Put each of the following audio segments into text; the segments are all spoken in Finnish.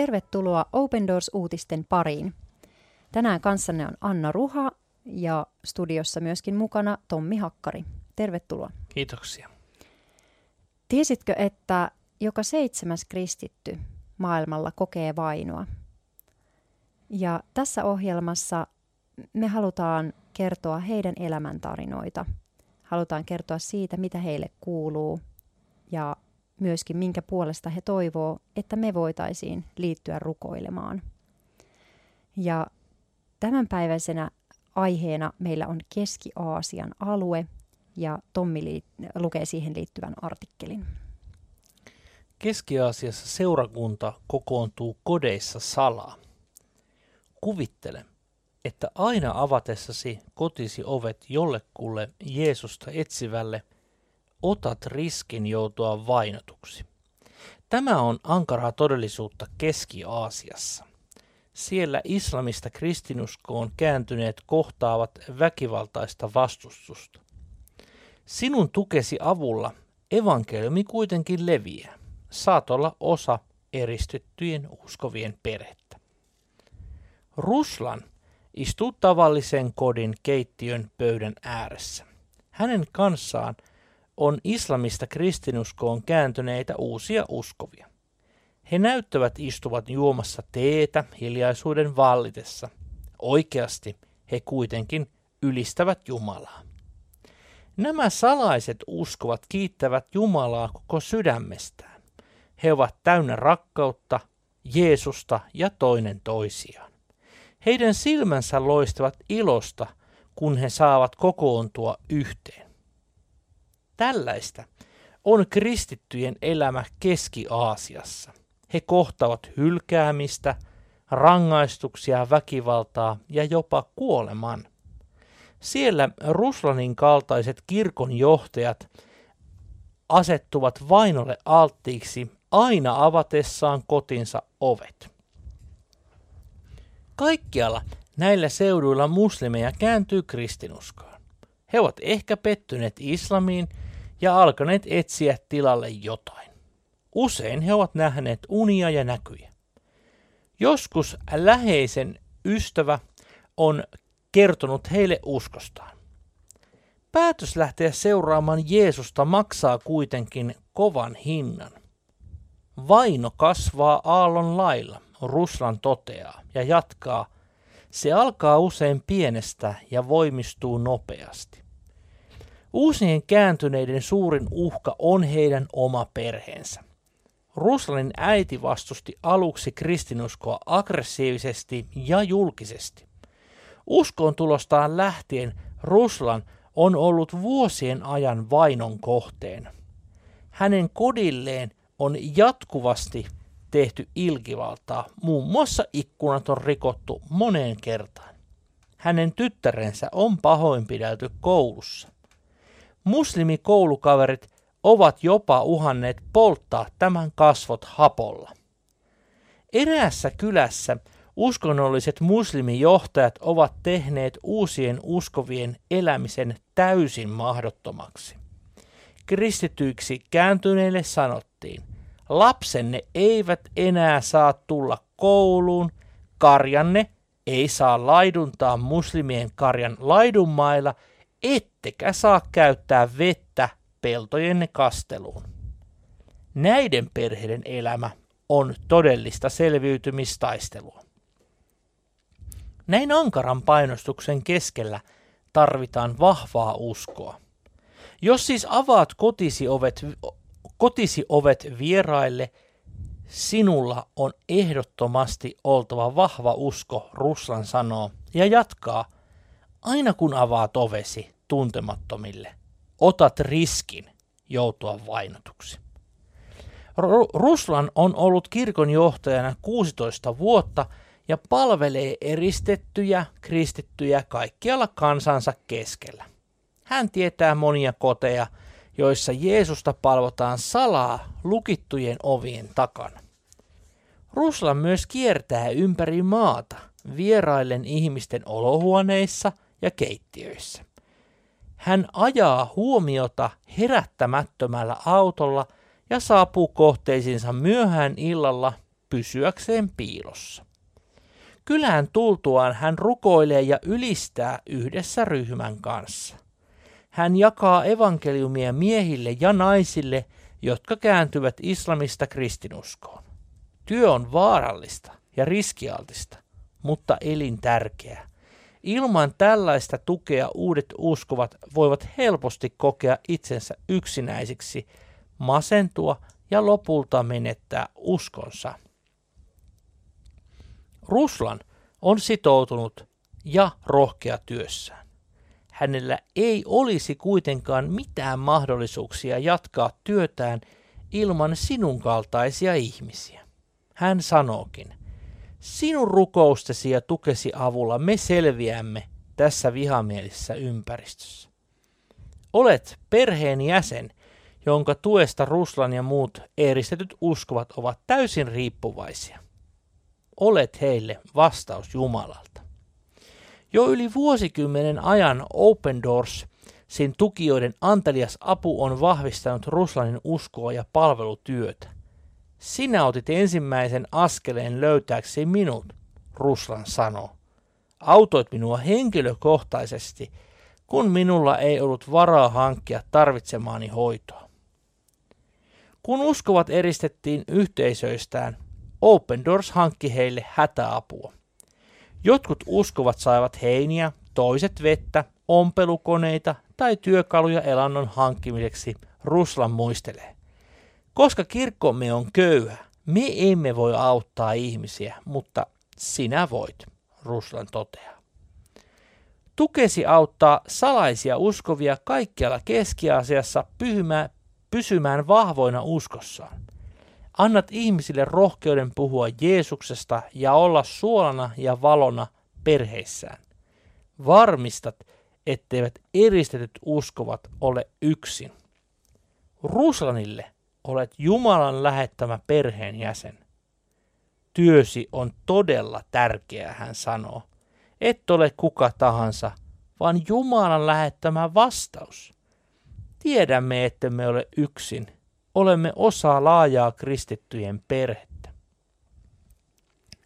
tervetuloa Open Doors-uutisten pariin. Tänään kanssanne on Anna Ruha ja studiossa myöskin mukana Tommi Hakkari. Tervetuloa. Kiitoksia. Tiesitkö, että joka seitsemäs kristitty maailmalla kokee vainoa? Ja tässä ohjelmassa me halutaan kertoa heidän elämäntarinoita. Halutaan kertoa siitä, mitä heille kuuluu ja myöskin minkä puolesta he toivoo, että me voitaisiin liittyä rukoilemaan. Ja tämänpäiväisenä aiheena meillä on Keski-Aasian alue ja Tommi liit- lukee siihen liittyvän artikkelin. Keski-Aasiassa seurakunta kokoontuu kodeissa salaa. Kuvittele, että aina avatessasi kotisi ovet jollekulle Jeesusta etsivälle, otat riskin joutua vainotuksi. Tämä on ankaraa todellisuutta Keski-Aasiassa. Siellä islamista kristinuskoon kääntyneet kohtaavat väkivaltaista vastustusta. Sinun tukesi avulla evankeliumi kuitenkin leviää. Saat olla osa eristyttyjen uskovien perhettä. Ruslan istuu tavallisen kodin keittiön pöydän ääressä. Hänen kanssaan on islamista kristinuskoon kääntyneitä uusia uskovia. He näyttävät istuvat juomassa teetä hiljaisuuden vallitessa. Oikeasti he kuitenkin ylistävät Jumalaa. Nämä salaiset uskovat kiittävät Jumalaa koko sydämestään. He ovat täynnä rakkautta, Jeesusta ja toinen toisiaan. Heidän silmänsä loistavat ilosta, kun he saavat kokoontua yhteen. Tällaista on kristittyjen elämä Keski-Aasiassa. He kohtavat hylkäämistä, rangaistuksia, väkivaltaa ja jopa kuoleman. Siellä Ruslanin kaltaiset kirkon johtajat asettuvat vainolle alttiiksi aina avatessaan kotinsa ovet. Kaikkialla näillä seuduilla muslimeja kääntyy kristinuskoon. He ovat ehkä pettyneet islamiin ja alkaneet etsiä tilalle jotain. Usein he ovat nähneet unia ja näkyjä. Joskus läheisen ystävä on kertonut heille uskostaan. Päätös lähteä seuraamaan Jeesusta maksaa kuitenkin kovan hinnan. Vaino kasvaa aallon lailla, Ruslan toteaa ja jatkaa. Se alkaa usein pienestä ja voimistuu nopeasti. Uusien kääntyneiden suurin uhka on heidän oma perheensä. Ruslanin äiti vastusti aluksi kristinuskoa aggressiivisesti ja julkisesti. Uskon tulostaan lähtien Ruslan on ollut vuosien ajan vainon kohteena. Hänen kodilleen on jatkuvasti tehty ilkivaltaa, muun muassa ikkunat on rikottu moneen kertaan. Hänen tyttärensä on pahoinpidelty koulussa. Muslimikoulukaverit ovat jopa uhanneet polttaa tämän kasvot hapolla. Eräässä kylässä uskonnolliset muslimijohtajat ovat tehneet uusien uskovien elämisen täysin mahdottomaksi. Kristityiksi kääntyneille sanottiin, lapsenne eivät enää saa tulla kouluun, karjanne ei saa laiduntaa muslimien karjan laidunmailla, ettekä saa käyttää vettä peltojenne kasteluun. Näiden perheiden elämä on todellista selviytymistaistelua. Näin ankaran painostuksen keskellä tarvitaan vahvaa uskoa. Jos siis avaat kotisi ovet, kotisi ovet vieraille, sinulla on ehdottomasti oltava vahva usko, Ruslan sanoo, ja jatkaa, aina kun avaat ovesi tuntemattomille, otat riskin joutua vainotuksi. Ruslan on ollut kirkon johtajana 16 vuotta ja palvelee eristettyjä kristittyjä kaikkialla kansansa keskellä. Hän tietää monia koteja, joissa Jeesusta palvotaan salaa lukittujen ovien takana. Ruslan myös kiertää ympäri maata vieraillen ihmisten olohuoneissa ja keittiöissä. Hän ajaa huomiota herättämättömällä autolla ja saapuu kohteisiinsa myöhään illalla pysyäkseen piilossa. Kylään tultuaan hän rukoilee ja ylistää yhdessä ryhmän kanssa. Hän jakaa evankeliumia miehille ja naisille, jotka kääntyvät islamista kristinuskoon. Työ on vaarallista ja riskialtista, mutta elintärkeää. Ilman tällaista tukea uudet uskovat voivat helposti kokea itsensä yksinäisiksi, masentua ja lopulta menettää uskonsa. Ruslan on sitoutunut ja rohkea työssään. Hänellä ei olisi kuitenkaan mitään mahdollisuuksia jatkaa työtään ilman sinun kaltaisia ihmisiä. Hän sanookin, sinun rukoustesi ja tukesi avulla me selviämme tässä vihamielisessä ympäristössä. Olet perheen jäsen, jonka tuesta Ruslan ja muut eristetyt uskovat ovat täysin riippuvaisia. Olet heille vastaus Jumalalta. Jo yli vuosikymmenen ajan Open Doors sin tukijoiden antelias apu on vahvistanut Ruslanin uskoa ja palvelutyötä. Sinä otit ensimmäisen askeleen löytääksesi minut, Ruslan sanoo. Autoit minua henkilökohtaisesti, kun minulla ei ollut varaa hankkia tarvitsemaani hoitoa. Kun uskovat eristettiin yhteisöistään, Open Doors hankki heille hätäapua. Jotkut uskovat saivat heiniä, toiset vettä, ompelukoneita tai työkaluja elannon hankkimiseksi, Ruslan muistelee. Koska kirkkomme on köyhä, me emme voi auttaa ihmisiä, mutta sinä voit, Ruslan toteaa. Tukesi auttaa salaisia uskovia kaikkialla Keski-Aasiassa pysymään vahvoina uskossaan. Annat ihmisille rohkeuden puhua Jeesuksesta ja olla suolana ja valona perheissään. Varmistat, etteivät eristetyt uskovat ole yksin. Ruslanille olet Jumalan lähettämä perheenjäsen. Työsi on todella tärkeä, hän sanoo. Et ole kuka tahansa, vaan Jumalan lähettämä vastaus. Tiedämme, että me ole yksin – olemme osa laajaa kristittyjen perhettä.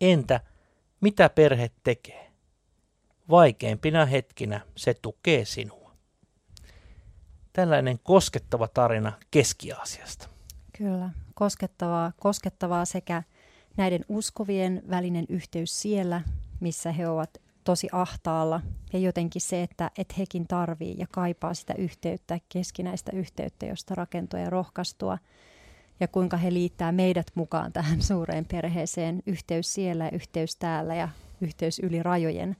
Entä mitä perhe tekee? Vaikeimpina hetkinä se tukee sinua. Tällainen koskettava tarina Keski-Aasiasta. Kyllä, koskettavaa, koskettavaa sekä näiden uskovien välinen yhteys siellä, missä he ovat tosi ahtaalla ja jotenkin se, että, että hekin tarvii ja kaipaa sitä yhteyttä, keskinäistä yhteyttä, josta rakentua ja rohkaistua ja kuinka he liittää meidät mukaan tähän suureen perheeseen, yhteys siellä ja yhteys täällä ja yhteys yli rajojen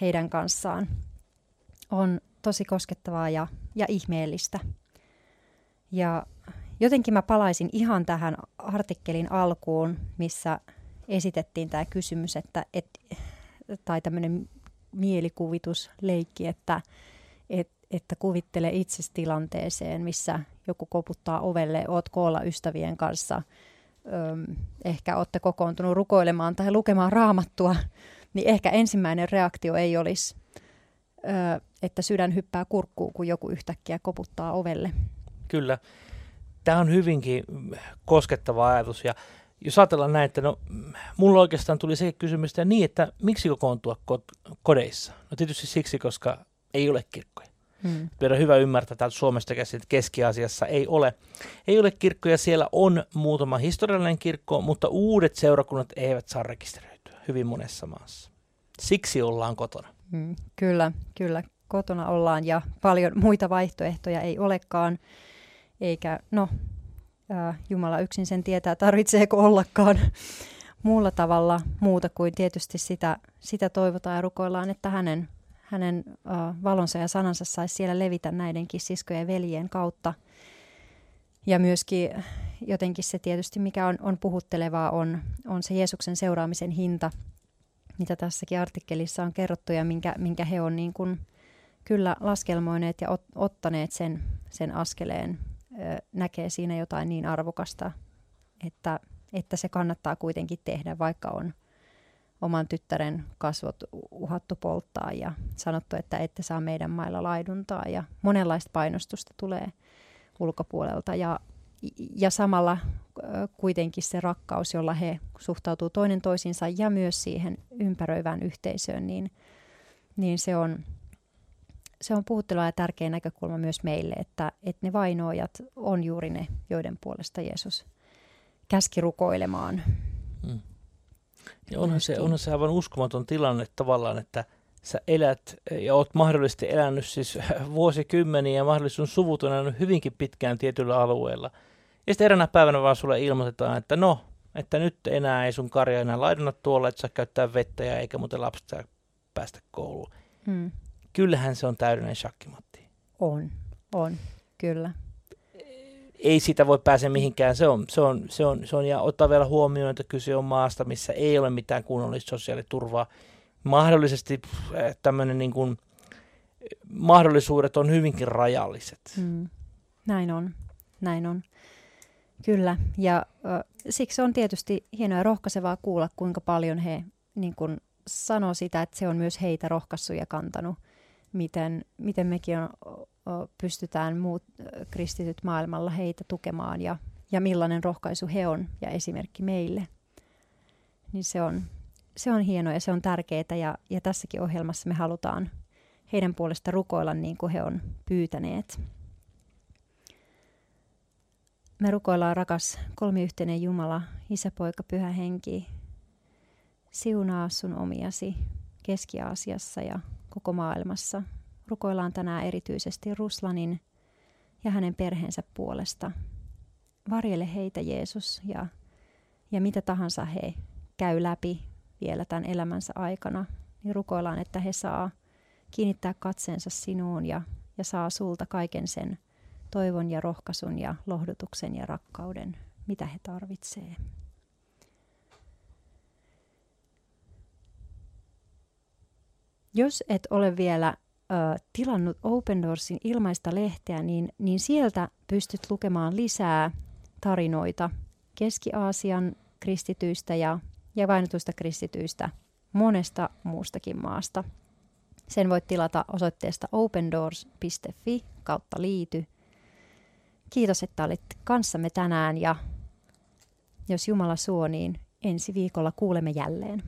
heidän kanssaan on tosi koskettavaa ja, ja ihmeellistä. Ja jotenkin mä palaisin ihan tähän artikkelin alkuun, missä esitettiin tämä kysymys, että, että tai tämmöinen mielikuvitusleikki, että, et, että kuvittele itse tilanteeseen, missä joku koputtaa ovelle, oot koolla ystävien kanssa, öm, ehkä olette kokoontunut rukoilemaan tai lukemaan raamattua, niin ehkä ensimmäinen reaktio ei olisi, ö, että sydän hyppää kurkkuun, kun joku yhtäkkiä koputtaa ovelle. Kyllä. Tämä on hyvinkin koskettava ajatus ja jos ajatellaan näin, että no, mulla oikeastaan tuli se kysymys, että niin, että miksi kokoontua kodeissa? No tietysti siksi, koska ei ole kirkkoja. Hmm. Meidän hyvä ymmärtää täältä Suomesta käsin, että Keski-Aasiassa ei ole, ei ole kirkkoja. Siellä on muutama historiallinen kirkko, mutta uudet seurakunnat eivät saa rekisteröityä hyvin monessa maassa. Siksi ollaan kotona. Hmm, kyllä, kyllä. Kotona ollaan ja paljon muita vaihtoehtoja ei olekaan. Eikä, no, Jumala yksin sen tietää, tarvitseeko ollakaan muulla tavalla muuta kuin tietysti sitä, sitä toivotaan ja rukoillaan, että hänen, hänen valonsa ja sanansa saisi siellä levitä näidenkin siskojen ja veljien kautta. Ja myöskin jotenkin se tietysti, mikä on, on puhuttelevaa, on, on se Jeesuksen seuraamisen hinta, mitä tässäkin artikkelissa on kerrottu ja minkä, minkä he on niin kuin kyllä laskelmoineet ja ot, ottaneet sen, sen askeleen näkee siinä jotain niin arvokasta, että, että se kannattaa kuitenkin tehdä, vaikka on oman tyttären kasvot uhattu polttaa ja sanottu, että ette saa meidän mailla laiduntaa ja monenlaista painostusta tulee ulkopuolelta. Ja, ja samalla kuitenkin se rakkaus, jolla he suhtautuu toinen toisinsa ja myös siihen ympäröivään yhteisöön, niin, niin se on, se on puhuttelua ja tärkeä näkökulma myös meille, että, että ne vainoajat on juuri ne, joiden puolesta Jeesus käski rukoilemaan. Hmm. Ja onhan se, onhan se aivan uskomaton tilanne tavallaan, että sä elät ja oot mahdollisesti elänyt siis vuosikymmeniä ja mahdollisesti sun suvut on elänyt hyvinkin pitkään tietyllä alueella. Ja sitten eräänä päivänä vaan sulle ilmoitetaan, että no, että nyt enää ei sun karja enää laidunna tuolla, että saa käyttää vettä ja eikä muuten lapset saa päästä kouluun. Hmm. Kyllähän se on täydellinen shakkimatti. On, on, kyllä ei sitä voi pääse mihinkään. Se on, se on, se on, se on ja ottaa vielä huomioon, että kyse on maasta, missä ei ole mitään kunnollista sosiaaliturvaa. Mahdollisesti eh, tämmöinen niin kuin, mahdollisuudet on hyvinkin rajalliset. Mm. Näin on, näin on. Kyllä, ja äh, siksi on tietysti hienoa ja rohkaisevaa kuulla, kuinka paljon he niin kuin, sanoo sitä, että se on myös heitä rohkaissut ja kantanut, miten, miten mekin on pystytään muut kristityt maailmalla heitä tukemaan ja, ja millainen rohkaisu he on ja esimerkki meille. Niin se on, se on hienoa ja se on tärkeää ja, ja tässäkin ohjelmassa me halutaan heidän puolesta rukoilla niin kuin he on pyytäneet. Me rukoillaan rakas kolmiyhteinen Jumala, Isä, Poika, Pyhä Henki. Siunaa sun omiasi Keski-Aasiassa ja koko maailmassa – Rukoillaan tänään erityisesti Ruslanin ja hänen perheensä puolesta. Varjele heitä Jeesus ja, ja mitä tahansa he käy läpi vielä tämän elämänsä aikana, niin rukoillaan, että he saa kiinnittää katseensa sinuun ja, ja saa sulta kaiken sen toivon ja rohkaisun ja lohdutuksen ja rakkauden, mitä he tarvitsee. Jos et ole vielä ö, tilannut Open Doorsin ilmaista lehteä, niin, niin sieltä pystyt lukemaan lisää tarinoita Keski-Aasian kristityistä ja, ja vainotuista kristityistä monesta muustakin maasta. Sen voit tilata osoitteesta opendoors.fi kautta liity. Kiitos, että olit kanssamme tänään ja jos Jumala suo, niin ensi viikolla kuulemme jälleen.